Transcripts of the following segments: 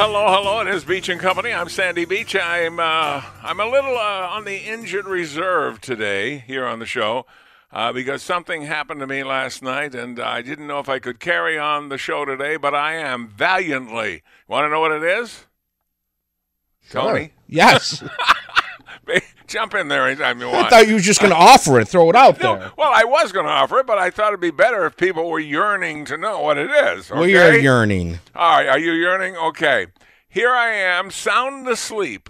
Hello, hello. It is Beach and Company. I'm Sandy Beach. I'm uh, I'm a little uh, on the injured reserve today here on the show uh, because something happened to me last night, and I didn't know if I could carry on the show today. But I am valiantly. Want to know what it is? Tony, Yes. jump in there anytime you want. I thought you were just going to offer it, throw it out No, there. well, I was going to offer it, but I thought it'd be better if people were yearning to know what it is. Okay? We are yearning. All right, are you yearning? Okay. Here I am, sound asleep,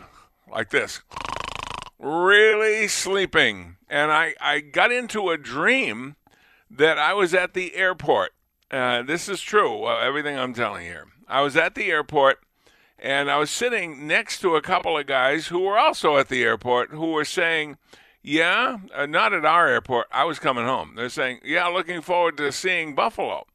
like this, really sleeping. And I, I got into a dream that I was at the airport. Uh, this is true, uh, everything I'm telling here. I was at the airport and I was sitting next to a couple of guys who were also at the airport who were saying, Yeah, uh, not at our airport. I was coming home. They're saying, Yeah, looking forward to seeing Buffalo.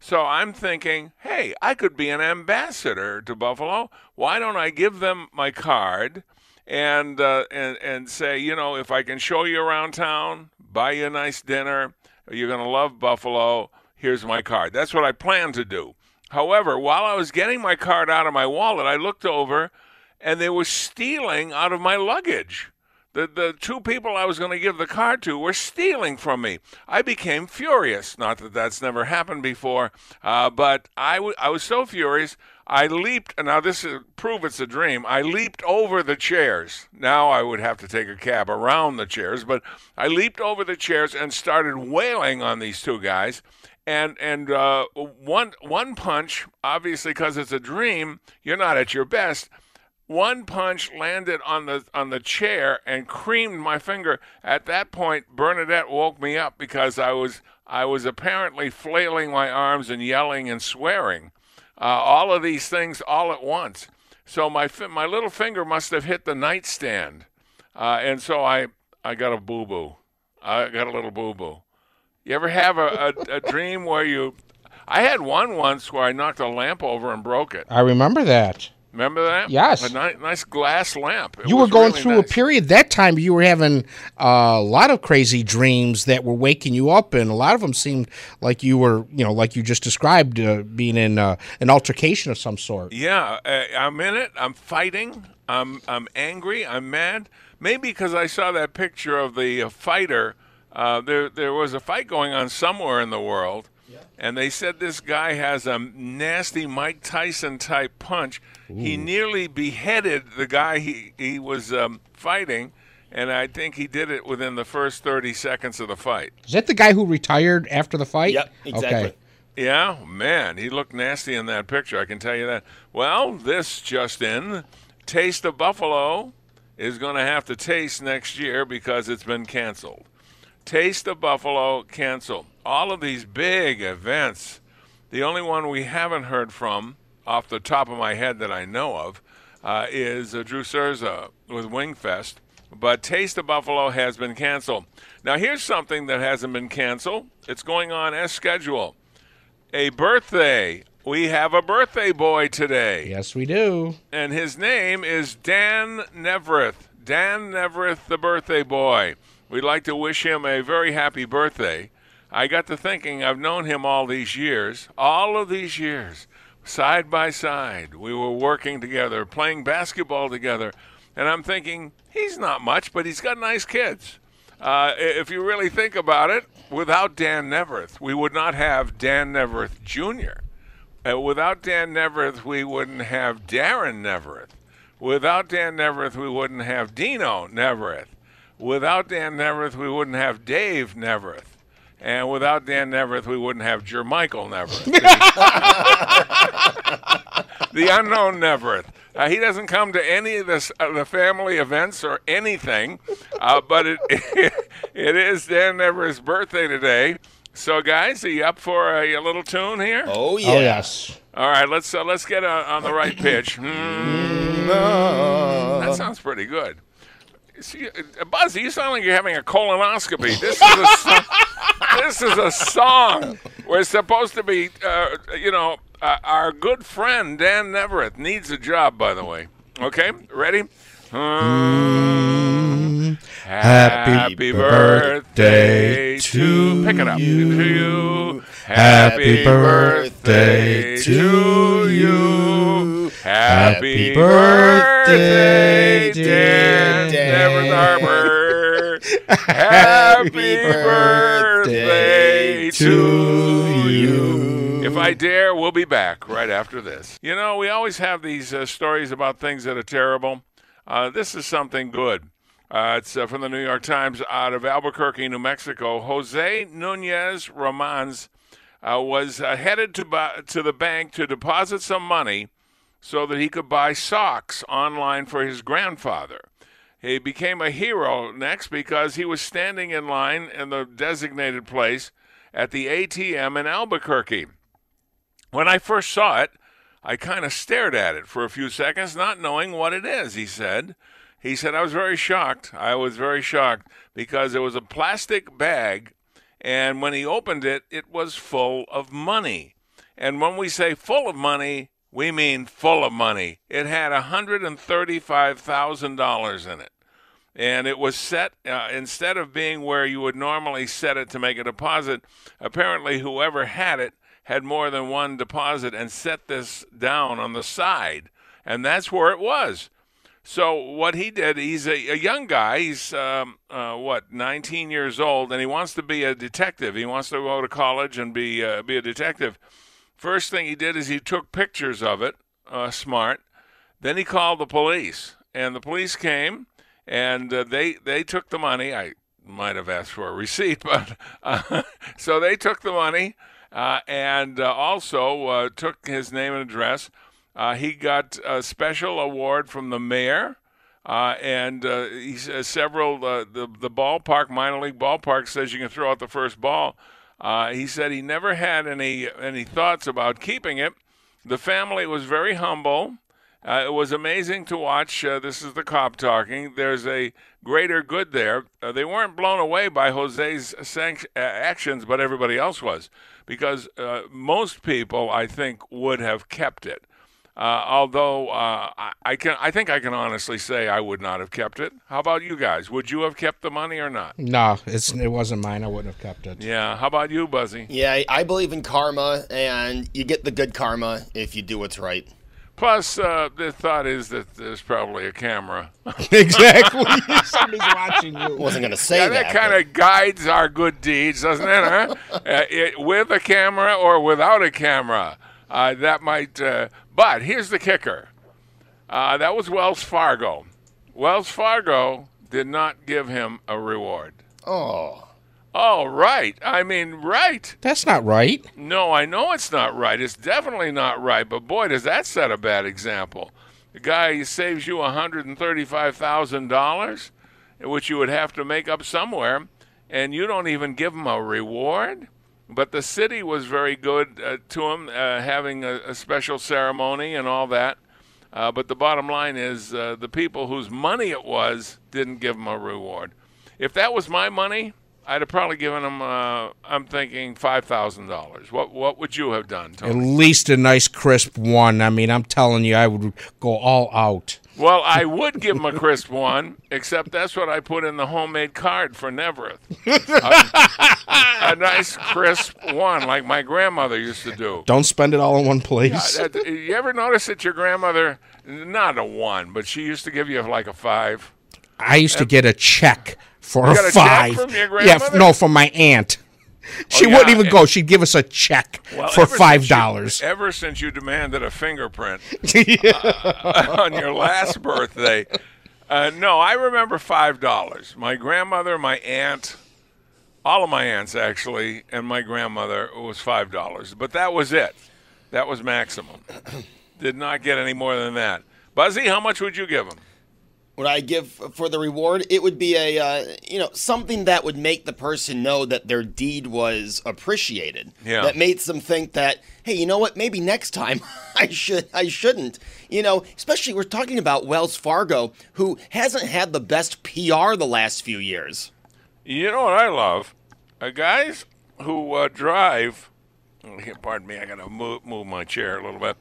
So I'm thinking, hey, I could be an ambassador to Buffalo. Why don't I give them my card and uh, and and say, you know, if I can show you around town, buy you a nice dinner, you're gonna love Buffalo. Here's my card. That's what I plan to do. However, while I was getting my card out of my wallet, I looked over, and they were stealing out of my luggage. The, the two people I was going to give the card to were stealing from me. I became furious. Not that that's never happened before, uh, but I, w- I was so furious. I leaped. Now this is prove it's a dream. I leaped over the chairs. Now I would have to take a cab around the chairs, but I leaped over the chairs and started wailing on these two guys. And and uh, one one punch, obviously because it's a dream, you're not at your best one punch landed on the on the chair and creamed my finger. At that point, Bernadette woke me up because I was I was apparently flailing my arms and yelling and swearing, uh, all of these things all at once. So my my little finger must have hit the nightstand, uh, and so I I got a boo boo. I got a little boo boo. You ever have a, a, a dream where you? I had one once where I knocked a lamp over and broke it. I remember that. Remember that? Yes. A ni- nice glass lamp. It You were going really through nice. a period that time. You were having a lot of crazy dreams that were waking you up, and a lot of them seemed like you were, you know, like you just described, uh, being in uh, an altercation of some sort. Yeah, uh, I'm in it. I'm fighting. I'm I'm angry. I'm mad. Maybe because I saw that picture of the uh, fighter. Uh, there there was a fight going on somewhere in the world, and they said this guy has a nasty Mike Tyson type punch. He nearly beheaded the guy he he was um, fighting, and I think he did it within the first 30 seconds of the fight. Is that the guy who retired after the fight? Yep, exactly. Okay. Yeah, man, he looked nasty in that picture. I can tell you that. Well, this just in: Taste of Buffalo is going to have to taste next year because it's been canceled. Taste of Buffalo canceled. All of these big events. The only one we haven't heard from, off the top of my head that I know of, uh, is uh, Drew Cerza with Wingfest. But Taste of Buffalo has been canceled. Now, here's something that hasn't been canceled. It's going on as scheduled a birthday we have a birthday boy today. Yes, we do. and his name is Dan Neaverth. Dan Neaverth, the birthday boy. We'd like to wish him a very happy birthday. I got to thinking, I've known him all these years, all of these years, side by side. We were working together, playing basketball together, and I'm thinking, he's not much, but he's got nice kids. Uh, if you really think about it, without Dan Neaverth, we would not have Dan Neaverth Jr. Uh, without Dan Neaverth, we wouldn't have Darren Neaverth. Without Dan Neaverth, we wouldn't have Dino Neaverth. Without Dan Neaverth, we wouldn't have Dave Neaverth. And without Dan Neaverth, we wouldn't have Jermichael Neaverth. the unknown Neaverth. Uh, he doesn't come to any of this, uh, the family events or anything, uh, but it, it is Dan Neaverth's birthday today. So, guys, are you up for a, a little tune here? Oh yeah. Oh, yes. All right, let's uh, let's get uh, on the right pitch. Hmm, that sounds pretty good. See, uh, Buzzy, you sound like you're having a colonoscopy. This is a so- this is a song. We're supposed to be, uh, you know, uh, our good friend Dan Neaverth needs a job. By the way, okay, ready? Hmm. Happy birthday to pick it up to you. Happy birthday to you. Happy birthday, dear Dan. Neaverth Harbor. Happy birthday to you. If I dare, we'll be back right after this. You know, we always have these uh, stories about things that are terrible. Uh, this is something good. Uh, it's uh, from the New York Times out of Albuquerque, New Mexico. Jose Nunez Romans uh, was uh, headed to, buy, to the bank to deposit some money so that he could buy socks online for his grandfather. He became a hero next because he was standing in line in the designated place at the ATM in Albuquerque. When I first saw it, I kind of stared at it for a few seconds, not knowing what it is, he said. He said, I was very shocked. I was very shocked because it was a plastic bag, and when he opened it, it was full of money. And when we say full of money, we mean full of money. It had $135,000 in it and it was set uh, instead of being where you would normally set it to make a deposit. Apparently, whoever had it had more than one deposit and set this down on the side, and that's where it was. So what he did, he's a, a young guy. He's um, uh, what, 19 years old, and he wants to be a detective. He wants to go to college and be uh, be a detective. First thing he did is he took pictures of it. Uh, smart. Then he called the police, and the police came and uh, they they took the money. I might have asked for a receipt, but uh, so they took the money uh, and uh, also uh, took his name and address. He got a special award from the mayor. Uh, and uh, several uh, the the ballpark minor league ballpark says you can throw out the first ball. Uh, he said he never had any any thoughts about keeping it. The family was very humble. Uh, it was amazing to watch. Uh, this is the cop talking. There's a greater good there. Uh, they weren't blown away by Jose's sanct- uh, actions, but everybody else was, because uh, most people, I think, would have kept it. Uh, although uh, I, I can, I think I can honestly say I would not have kept it. How about you guys? Would you have kept the money or not? No, it's it wasn't mine. I wouldn't have kept it. Yeah. How about you, Buzzy? Yeah, I- I believe in karma, and you get the good karma if you do what's right. Plus, uh, the thought is that there's probably a camera. exactly. Somebody's watching you. Wasn't gonna say Yeah, that. that kind of guides our good deeds, doesn't it? Huh? uh, it, with a camera or without a camera, uh, that might. Uh, but here's the kicker: uh, that was Wells Fargo. Wells Fargo did not give him a reward. oh, Oh, right. I mean, right. That's not right. No, I know it's not right. It's definitely not right. But boy, does that set a bad example. The guy saves you $135,000, which you would have to make up somewhere, and you don't even give him a reward. But the city was very good uh, to him, uh, having a, a special ceremony and all that. Uh, but the bottom line is uh, the people whose money it was didn't give him a reward. If that was my money, I'd have probably given him. Uh, I'm thinking five thousand dollars. What What would you have done, Tony? At least a nice crisp one. I mean, I'm telling you, I would go all out. Well, I would give him a crisp one, except that's what I put in the homemade card for Neaverth. a, a nice crisp one, like my grandmother used to do. Don't spend it all in one place. Uh, you ever notice that your grandmother, not a one, but she used to give you like a five? I used to get a check for a got a check five. from your yeah, grandmother? no, from my aunt. She Oh, wouldn't even and- go. She'd give us a check Well, for five dollars. Ever since you demanded a fingerprint uh, on your last birthday. Uh, no, I remember five dollars. My grandmother, my aunt, all of my aunts actually, and my grandmother it was five dollars. But that was it. That was maximum. Did not get any more than that. Buzzy, how much would you give him? What I give for the reward, it would be a uh, you know something that would make the person know that their deed was appreciated. Yeah. That makes them think that hey, you know what? Maybe next time I should I shouldn't. You know, especially we're talking about Wells Fargo, who hasn't had the best PR the last few years. You know what I love? Uh, guys who uh, drive. Pardon me, I gotta move, move my chair a little bit.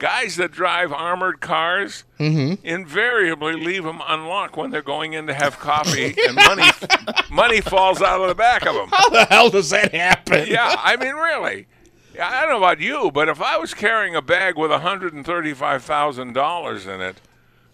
Guys that drive armored cars mm-hmm. invariably leave them unlocked when they're going in to have coffee, and money money falls out of the back of them. How the hell does that happen? Yeah, I mean, really. Yeah, I don't know about you, but if I was carrying a bag with $135,000 in it,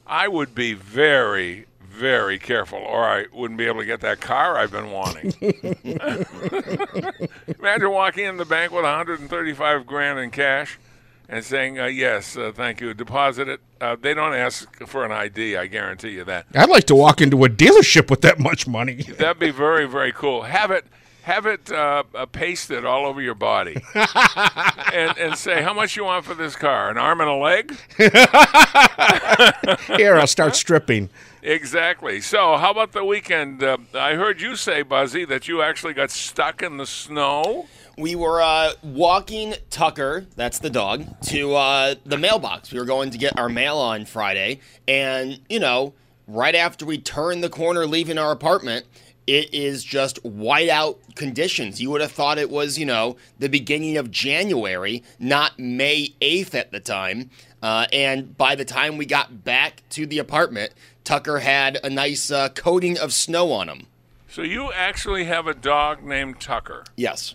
I would be very, very careful, or I wouldn't be able to get that car I've been wanting. Imagine walking in the bank with 135 grand in cash and saying, uh, "Yes, uh, thank you, deposit it." Uh, they don't ask for an ID. I guarantee you that. I'd like to walk into a dealership with that much money. That'd be very, very cool. Have it, have it uh, uh, pasted all over your body, and and say how much you want for this car, an arm and a leg. Here, I'll start stripping. Exactly. So, how about the weekend? Uh, I heard you say, Buzzy, that you actually got stuck in the snow. We were uh, walking Tucker, that's the dog, to uh, the mailbox. We were going to get our mail on Friday, and you know, right after we turned the corner leaving our apartment, it is just whiteout conditions. You would have thought it was, you know, the beginning of January, not May 8th at the time. Uh, and by the time we got back to the apartment, Tucker had a nice uh, coating of snow on him. So you actually have a dog named Tucker. Yes.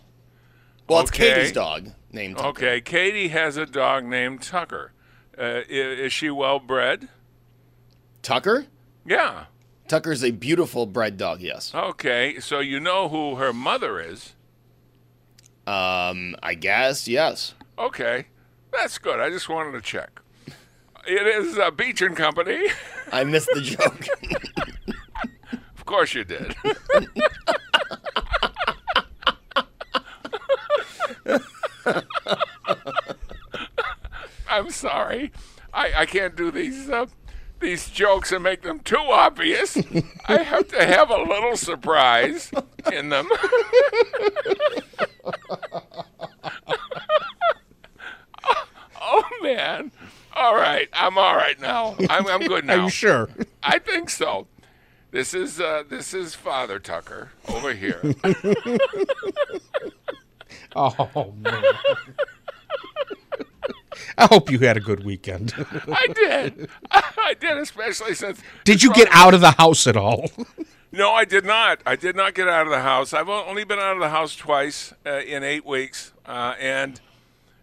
Well, it's Okay. Katie's dog named Tucker. Okay, Katie has a dog named Tucker. Uh, i- is she well bred? Tucker? Yeah. Tucker's a beautiful bred dog, yes. Okay, so you know who her mother is. Um, I guess, yes. Okay, that's good. I just wanted to check. It is uh, Beach and Company. I missed the joke. Of course you did. I'm sorry. I, I can't do these uh, these jokes and make them too obvious. I have to have a little surprise in them. oh man. All right. I'm all right now. I'm, I'm good now. Are you sure? I think so. This is uh, this is Father Tucker over here. Oh man. I hope you had a good weekend. I did. I did, especially since. Did you get out of the house at all? No, I did not. I did not get out of the house. I've only been out of the house twice uh, in eight weeks, uh, and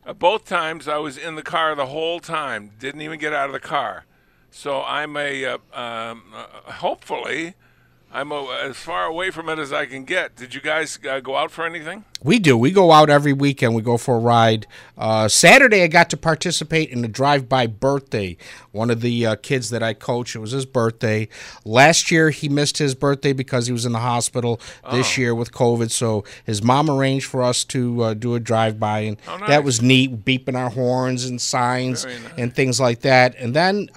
uh, both times I was in the car the whole time. Didn't even get out of the car. So I'm a. Uh, um, uh, hopefully, I'm a, as far away from it as I can get. Did you guys uh, go out for anything? We do. We go out every weekend. We go for a ride. Uh, Saturday, I got to participate in a drive-by birthday. One of the uh, kids that I coach, it was his birthday. Last year, he missed his birthday because he was in the hospital. This year with COVID, so his mom arranged for us to uh, do a drive-by, and Oh, that was neat. Beeping our horns and signs nice. and things like that. And then.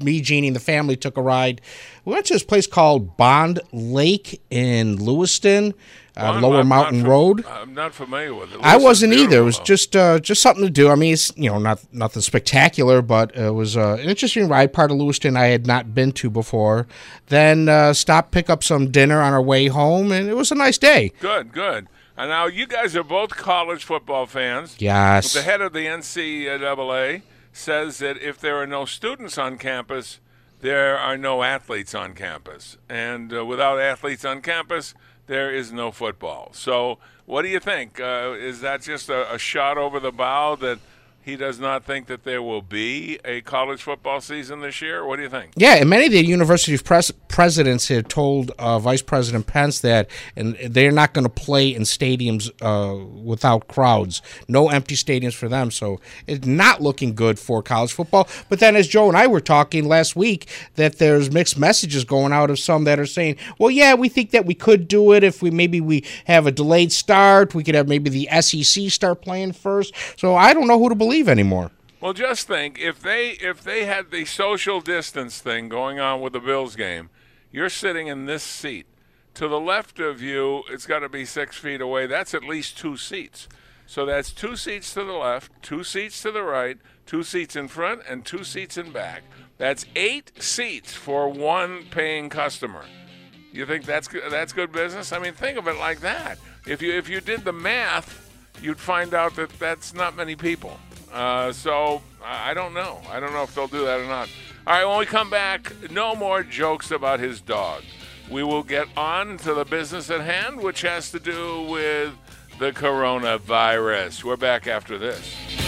Me, Jeannie, and the family took a ride. We went to this place called Bond Lake in Lewiston. uh, I'm- Lower I'm Mountain fam- Road. I'm not familiar with it. I wasn't either. It was just uh, just something to do. I mean, it's you know not nothing spectacular, but it was uh, an interesting ride. Part of Lewiston I had not been to before. Then uh, stopped, pick up some dinner on our way home, and it was a nice day. good, good. And now you guys are both college football fans. Yes. The head of the NCAA says that if there are no students on campus, there are no athletes on campus. And uh, without athletes on campus, there is no football. So, what do you think? Uh, is that just a, a shot over the bow that he does not think that there will be a college football season this year? What do you think? Yeah, and many of the university pres- presidents had told uh, Vice President Pence that, and they're not going to play in stadiums uh, without crowds. No empty stadiums for them. So it's not looking good for college football. But then, as Joe and I were talking last week, that there's mixed messages going out of some that are saying, "Well, yeah, we think that we could do it if we maybe we have a delayed start. We could have maybe the SEC start playing first. So I don't know who to believe anymore. Well, just think if they if they had the social distance thing going on with the Bills game, you're sitting in this seat. To the left of you, it's got to be six feet away. That's at least two seats. So that's two seats to the left, two seats to the right, two seats in front, and two seats in back. That's eight seats for one paying customer. You think that's that's good business? I mean, think of it like that. If you if you did the math, you'd find out that that's not many people. Uh, so I don't know. I don't know if they'll do that or not. All right, when we come back, no more jokes about his dog. We will get on to the business at hand, which has to do with the coronavirus. We're back after this.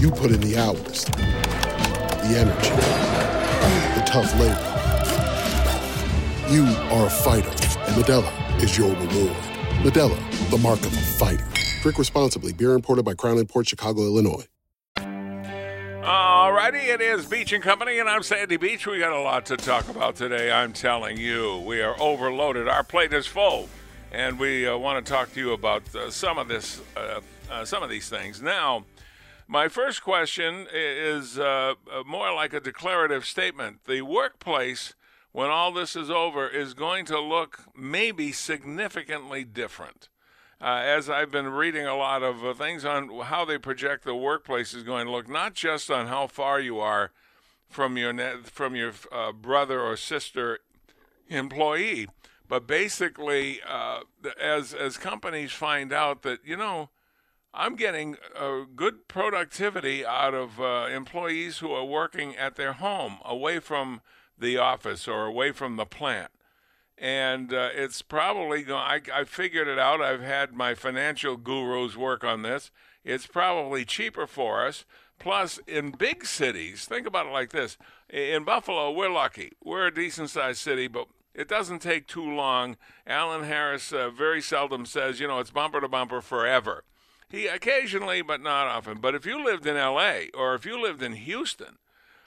You put in the hours, the energy, the tough labor. You are a fighter, and Modelo is your reward. Modelo, the mark of a fighter. Drink responsibly. Beer imported by Crown Port Chicago, Illinois. Alrighty, it is Beach and Company, and I'm Sandy Beach. We got a lot to talk about today. I'm telling you, we are overloaded. Our plate is full, and we uh, want to talk to you about uh, some of this, uh, uh, some of these things. Now, my first question is uh, uh, more like a declarative statement. The workplace, when all this is over, is going to look maybe significantly different uh, as I've been reading a lot of uh, things on how they project the workplace is going to look, not just on how far you are from your from your uh, brother or sister employee, but basically uh, as as companies find out that you know. I'm getting uh, good productivity out of uh, employees who are working at their home, away from the office or away from the plant and uh, it's probably going. I, figured it out. I've had my financial gurus work on this. It's probably cheaper for us. Plus, in big cities, think about it like this: in Buffalo, we're lucky. We're a decent-sized city, but it doesn't take too long. Alan Harris uh, very seldom says, you know, it's bumper to bumper forever. He occasionally, but not often. But if you lived in L.A. or if you lived in Houston,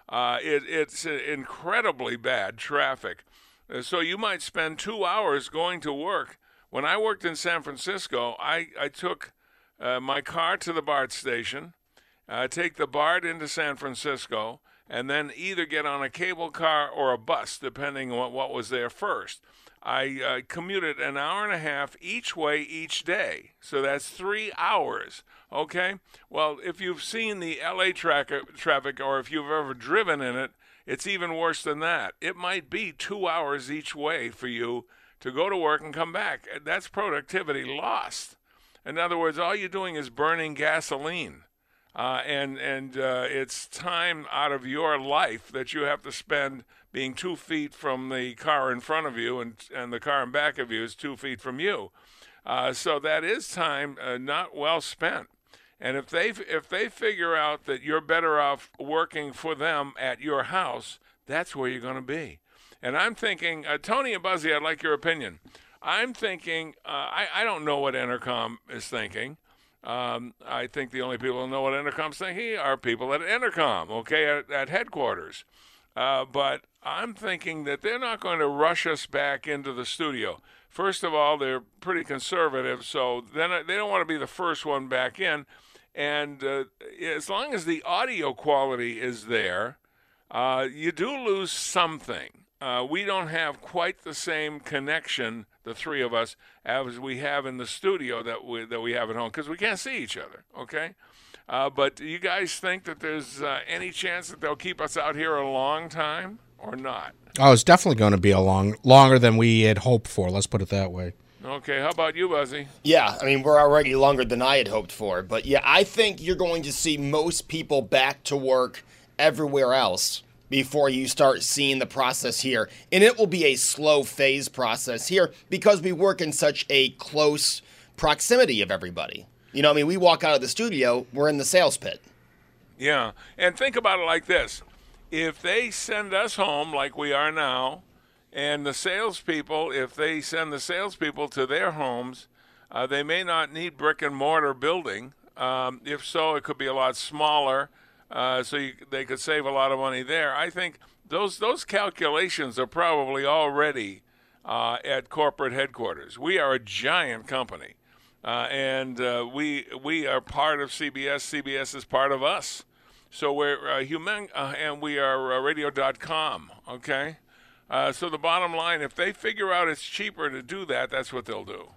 uh, it, it's incredibly bad traffic. Uh, So you might spend two hours going to work. When I worked in San Francisco, I, I took uh, my car to the BART station, uh, take the BART into San Francisco, and then either get on a cable car or a bus, depending on what, what was there first. I uh, commuted an hour and a half each way each day. So that's three hours. Okay? Well, if you've seen the LA track- traffic or if you've ever driven in it, it's even worse than that. It might be two hours each way for you to go to work and come back. That's productivity lost. In other words, all you're doing is burning gasoline. Uh, and and uh, it's time out of your life that you have to spend being two feet from the car in front of you, and and the car in back of you is two feet from you. Uh, so that is time uh, not well spent. And if they if they figure out that you're better off working for them at your house, that's where you're going to be. And I'm thinking, uh, Tony and Buzzy, I'd like your opinion. I'm thinking, uh, I, I don't know what Entercom is thinking. Um, I think the only people who know what Entercom's thinking are people at Entercom, okay, at, at headquarters. Uh, but I'm thinking that they're not going to rush us back into the studio. First of all, they're pretty conservative, so then they don't want to be the first one back in. And uh, as long as the audio quality is there, uh, you do lose something. Uh, we don't have quite the same connection, the three of us, as we have in the studio that we that we have at home because we can't see each other. Okay, uh, but do you guys think that there's uh, any chance that they'll keep us out here a long time or not? Oh, it's definitely going to be a long, longer than we had hoped for. Let's put it that way. Okay, how about you, Buzzy? Yeah, I mean, we're already longer than I had hoped for. But yeah, I think you're going to see most people back to work everywhere else before you start seeing the process here. And it will be a slow phase process here because we work in such a close proximity of everybody. You know, I mean, we walk out of the studio, we're in the sales pit. Yeah, and think about it like this: if they send us home like we are now, and the salespeople, if they send the salespeople to their homes, uh, they may not need brick and mortar building. Um, if so, it could be a lot smaller, uh, so you, they could save a lot of money there. I think those those calculations are probably already uh, at corporate headquarters. We are a giant company, uh, and uh, we we are part of CBS. CBS is part of us. So we're uh, human, uh, and we are uh, radio.com. Okay. Uh, so the bottom line, if they figure out it's cheaper to do that, that's what they'll do.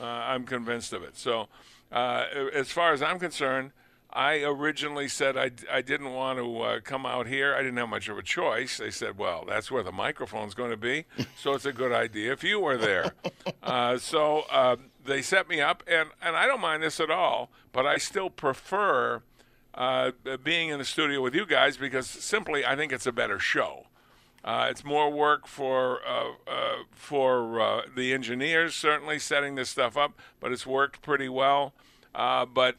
Uh, I'm convinced of it. So, uh, as far as I'm concerned, I originally said I, I didn't want to uh, come out here. I didn't have much of a choice. They said, well, that's where the microphone's going to be, so it's a good idea if you were there. Uh, so uh, they set me up, and, and I don't mind this at all, but I still prefer uh, being in the studio with you guys because simply I think it's a better show. Uh, it's more work for uh, uh, for uh, the engineers, certainly setting this stuff up, but it's worked pretty well. Uh, but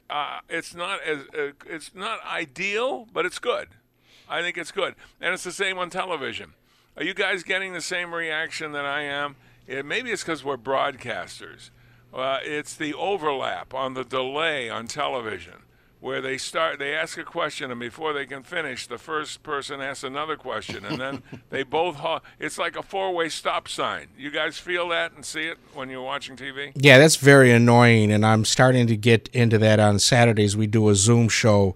it's not as it's not ideal, but it's good. I think it's good, and it's the same on television. Are you guys getting the same reaction that I am? Maybe it's because we're broadcasters. Uh, it's the overlap on the delay on television where they start they ask a question and before they can finish the first person asks another question and then they both ha- it's like a four-way stop sign you guys feel that and see it when you're watching tv Yeah, that's very annoying, and I'm starting to get into that on Saturdays. We do a Zoom show,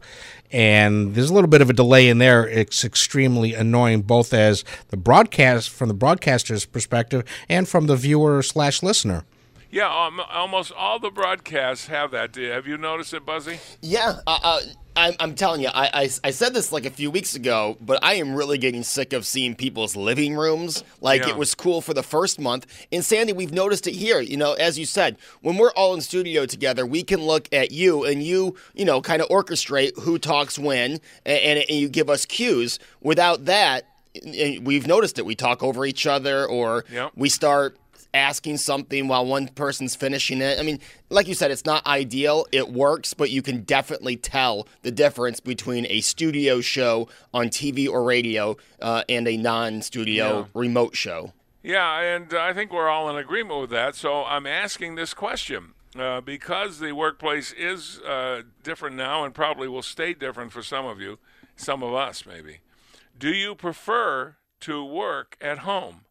and there's a little bit of a delay in there. It's extremely annoying, both as the broadcast from the broadcaster's perspective and from the viewer slash listener. Yeah um, almost all the broadcasts have that have you noticed it buzzy Yeah, uh, uh, I'm, I'm telling you, I, I, I said this like a few weeks ago, but I am really getting sick of seeing people's living rooms. Like Yeah. it was cool for the first month. And Sandy, we've noticed it here. You know, as you said, when we're all in studio together, we can look at you and you, you know, kind of orchestrate who talks when, and, and, and you give us cues. Without that, and we've noticed it. We talk over each other, or Yep. we start asking something while one person's finishing it. I mean, like you said, it's not ideal. It works, but you can definitely tell the difference between a studio show on TV or radio uh, and a non-studio Yeah. remote show. Yeah, and I think we're all in agreement with that. So I'm asking this question uh, because the workplace is uh, different now and probably will stay different for some of you, some of us maybe. Do you prefer to work at home?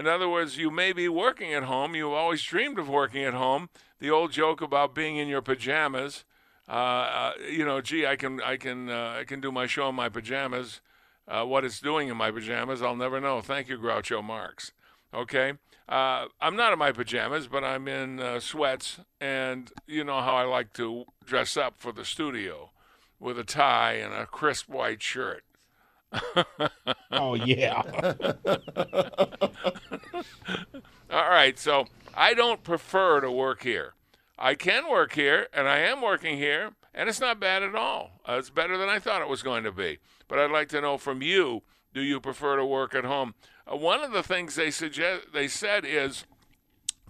In other words, you may be working at home. You've always dreamed of working at home. The old joke about being in your pajamas. Uh, uh, you know, gee, I can, I can, uh, I can do my show in my pajamas. Uh, what it's doing in my pajamas, I'll never know. Thank you, Groucho Marx. Okay, uh, I'm not in my pajamas, but I'm in uh, sweats, and you know how I like to dress up for the studio, with a tie and a crisp white shirt. Oh yeah. All right, so I don't prefer to work here. I can work here, and I am working here, and it's not bad at all. Uh, it's better than I thought it was going to be. But I'd like to know from you: Do you prefer to work at home? Uh, one of the things they suggest they said is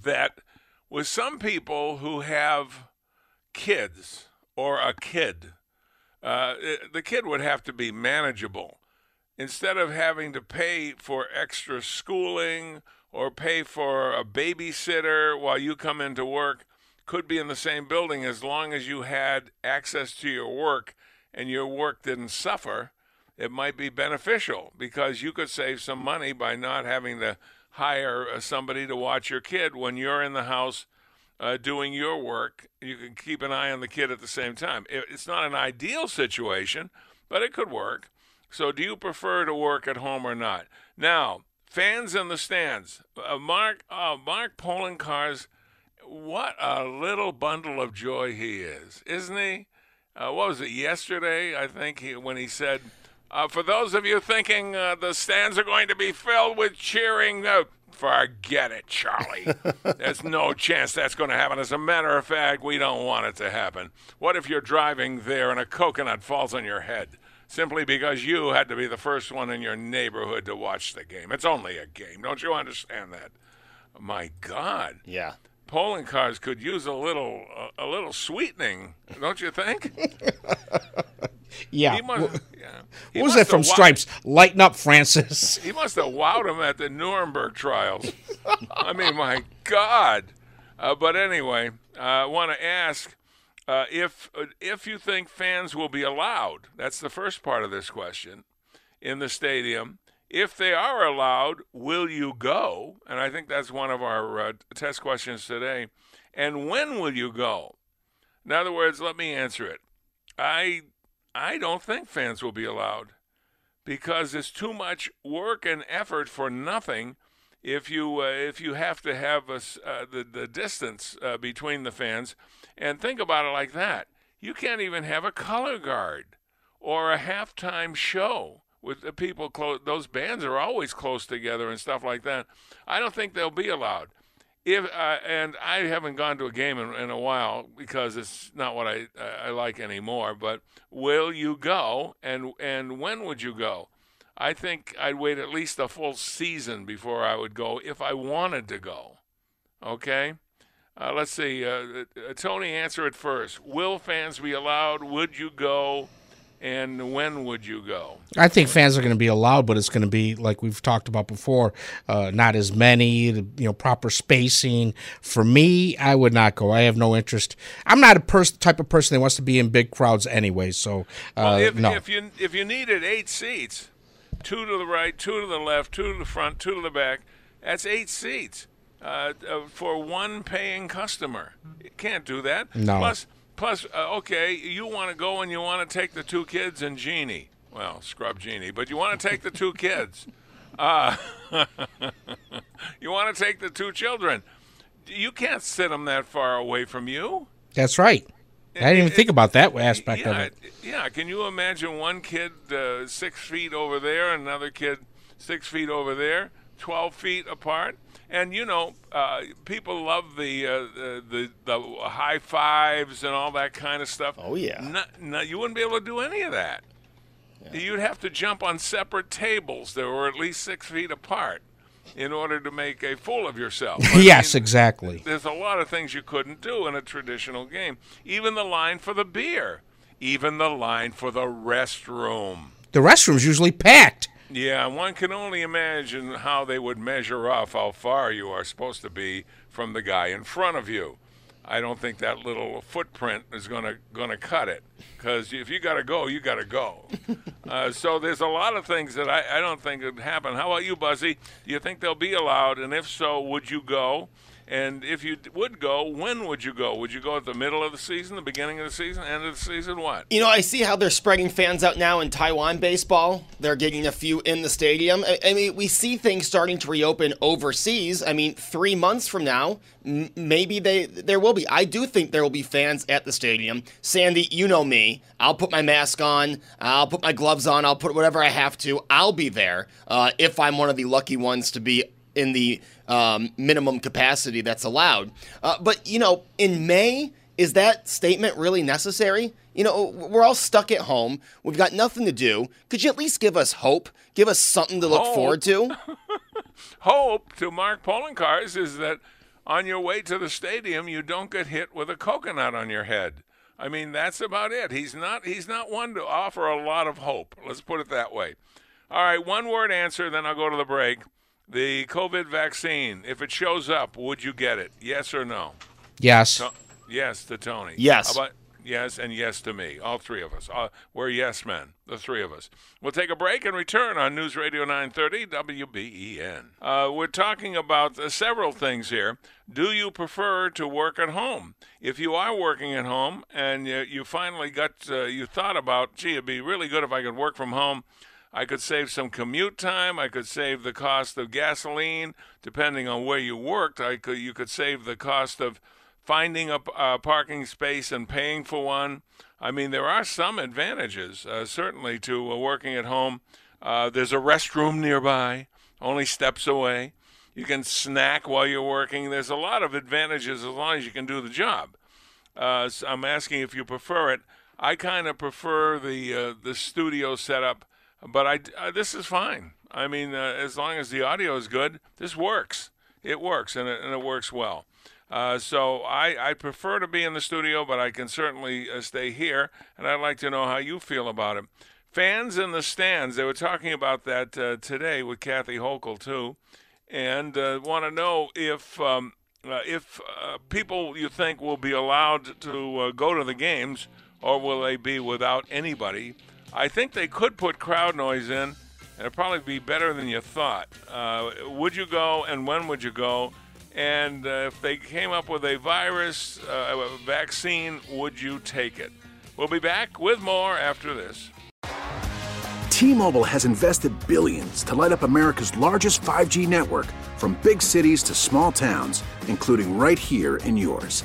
that with some people who have kids or a kid, uh, it- the kid would have to be manageable instead of having to pay for extra schooling or pay for a babysitter while you come into work could be in the same building as long as you had access to your work and your work didn't suffer it might be beneficial because you could save some money by not having to hire uh, somebody to watch your kid when you're in the house uh, doing your work. You can keep an eye on the kid at the same time. It, it's not an ideal situation, but it could work. So, do you prefer to work at home or not? Now, fans in the stands. Uh, Mark, uh, Mark Poloncarz, what a little bundle of joy he is, isn't he? Uh, what was it yesterday? I think he, when he said, uh, "For those of you thinking uh, the stands are going to be filled with cheering." Forget it, Charlie. There's no chance that's going to happen. As a matter of fact, we don't want it to happen. What if you're driving there and a coconut falls on your head simply because you had to be the first one in your neighborhood to watch the game? It's only a game. Don't you understand that? My God. Yeah. Poloncarz could use a little a, a little sweetening, don't you think? Yeah. Must, Wh- yeah. He What was that from wa- Stripes? Lighten up, Francis. He must have wowed him at the Nuremberg trials. I mean, my God. Uh, but anyway, uh, I want to ask uh, if uh, if you think fans will be allowed. That's the first part of this question in the stadium. If they are allowed, will you go? And I think that's one of our uh, test questions today. And when will you go? In other words, let me answer it. I I don't think fans will be allowed because it's too much work and effort for nothing if you uh, if you have to have a uh, the the distance uh, between the fans and think about it like that you can't even have a color guard or a halftime show with the people close those bands are always close together and stuff like that i don't think they'll be allowed if uh, and I haven't gone to a game in, in a while because it's not what I I like anymore. But will you go? And and when would you go? I think I'd wait at least a full season before I would go if I wanted to go. Okay. Uh, let's see. Uh, uh, Tony, answer it first. Will fans be allowed? Would you go? And when would you go? I think fans are going to be allowed, but it's going to be like we've talked about before, uh, not as many, the, you know, proper spacing. For me, I would not go. I have no interest. I'm not a pers- type of person that wants to be in big crowds anyway. So, uh, Well, if, no. if you if you needed eight seats, two to the right, two to the left, two to the front, two to the back, that's eight seats uh, uh, for one paying customer. You can't do that. No. Plus, plus, uh, okay, you want to go and you want to take the two kids and Jeannie. Well, scrub Jeannie, but you want to take the two kids. Uh, you want to take the two children. You can't sit them that far away from you. That's right. I didn't even think about that aspect yeah, of it. Yeah, can you imagine one kid uh, six feet over there, another kid six feet over there, twelve feet apart? And you know, uh, people love the, uh, the the the high fives and all that kind of stuff. Oh, yeah. No, no, you wouldn't be able to do any of that. You'd have to jump on separate tables that were at least six feet apart in order to make a fool of yourself. Yes, mean, exactly. there's a lot of things you couldn't do in a traditional game. Even the line for the beer, even the line for the restroom. The restroom's usually packed. Yeah, one can only imagine how they would measure off how far you are supposed to be from the guy in front of you. I don't think that little footprint is gonna gonna cut it because if you got to go, you got to go. uh, so there's a lot of things that I, I don't think would happen. How about you, Buzzy? Do you think they'll be allowed? And if so, would you go? And if you would go, when would you go? Would you go at the middle of the season, the beginning of the season, end of the season? What? You know, I see how they're spreading fans out now in Taiwan baseball. They're getting a few in the stadium. I, I mean, we see things starting to reopen overseas. I mean, three months from now, m- maybe they there will be. I do think there will be fans at the stadium. Sandy, you know me. I'll put my mask on. I'll put my gloves on. I'll put whatever I have to. I'll be there uh, if I'm one of the lucky ones to be in the um, minimum capacity that's allowed. Uh, but you know, in May, is that statement really necessary? You know, we're all stuck at home. We've got nothing to do. Could you at least give us hope? Give us something to look Hope? forward to? Hope to Mark Poloncarz is that on your way to the stadium, you don't get hit with a coconut on your head. I mean, that's about it. He's not he's not one to offer a lot of hope. Let's put it that way. All right, one word answer, then I'll go to the break. The COVID vaccine, if it shows up, would you get it? Yes or no? Yes. To- yes to Tony. Yes. How about yes and yes to me? All three of us. Uh, we're yes men, the three of us. We'll take a break and return on News Radio 930 WBEN. Uh, we're talking about uh, several things here. Do you prefer to work at home? If you are working at home and you, you finally got, uh, you thought about, gee, it'd be really good if I could work from home. I could save some commute time. I could save the cost of gasoline, depending on where you worked. I could you could save the cost of finding a uh, parking space and paying for one. I mean, there are some advantages, uh, certainly, to uh, working at home. Uh, there's a restroom nearby, only steps away. You can snack while you're working. There's a lot of advantages as long as you can do the job. Uh, so I'm asking if you prefer it. I kind of prefer the uh, the studio setup, but I uh, this is fine. I mean, uh, as long as the audio is good, this works. It works, and it, and it works well. Uh, so I, I prefer to be in the studio, but I can certainly uh, stay here, and I'd like to know how you feel about it. Fans in the stands, they were talking about that uh, today with Kathy Hochul, too, and uh, want to know if um, uh, if people you think will be allowed to go to the games, or will they be without anybody? I think they could put crowd noise in, and it'd probably be better than you thought. Uh, would you go, and when would you go? And uh, if they came up with a virus uh, a vaccine, would you take it? We'll be back with more after this. T-Mobile has invested billions to light up America's largest 5G network from big cities to small towns, including right here in yours.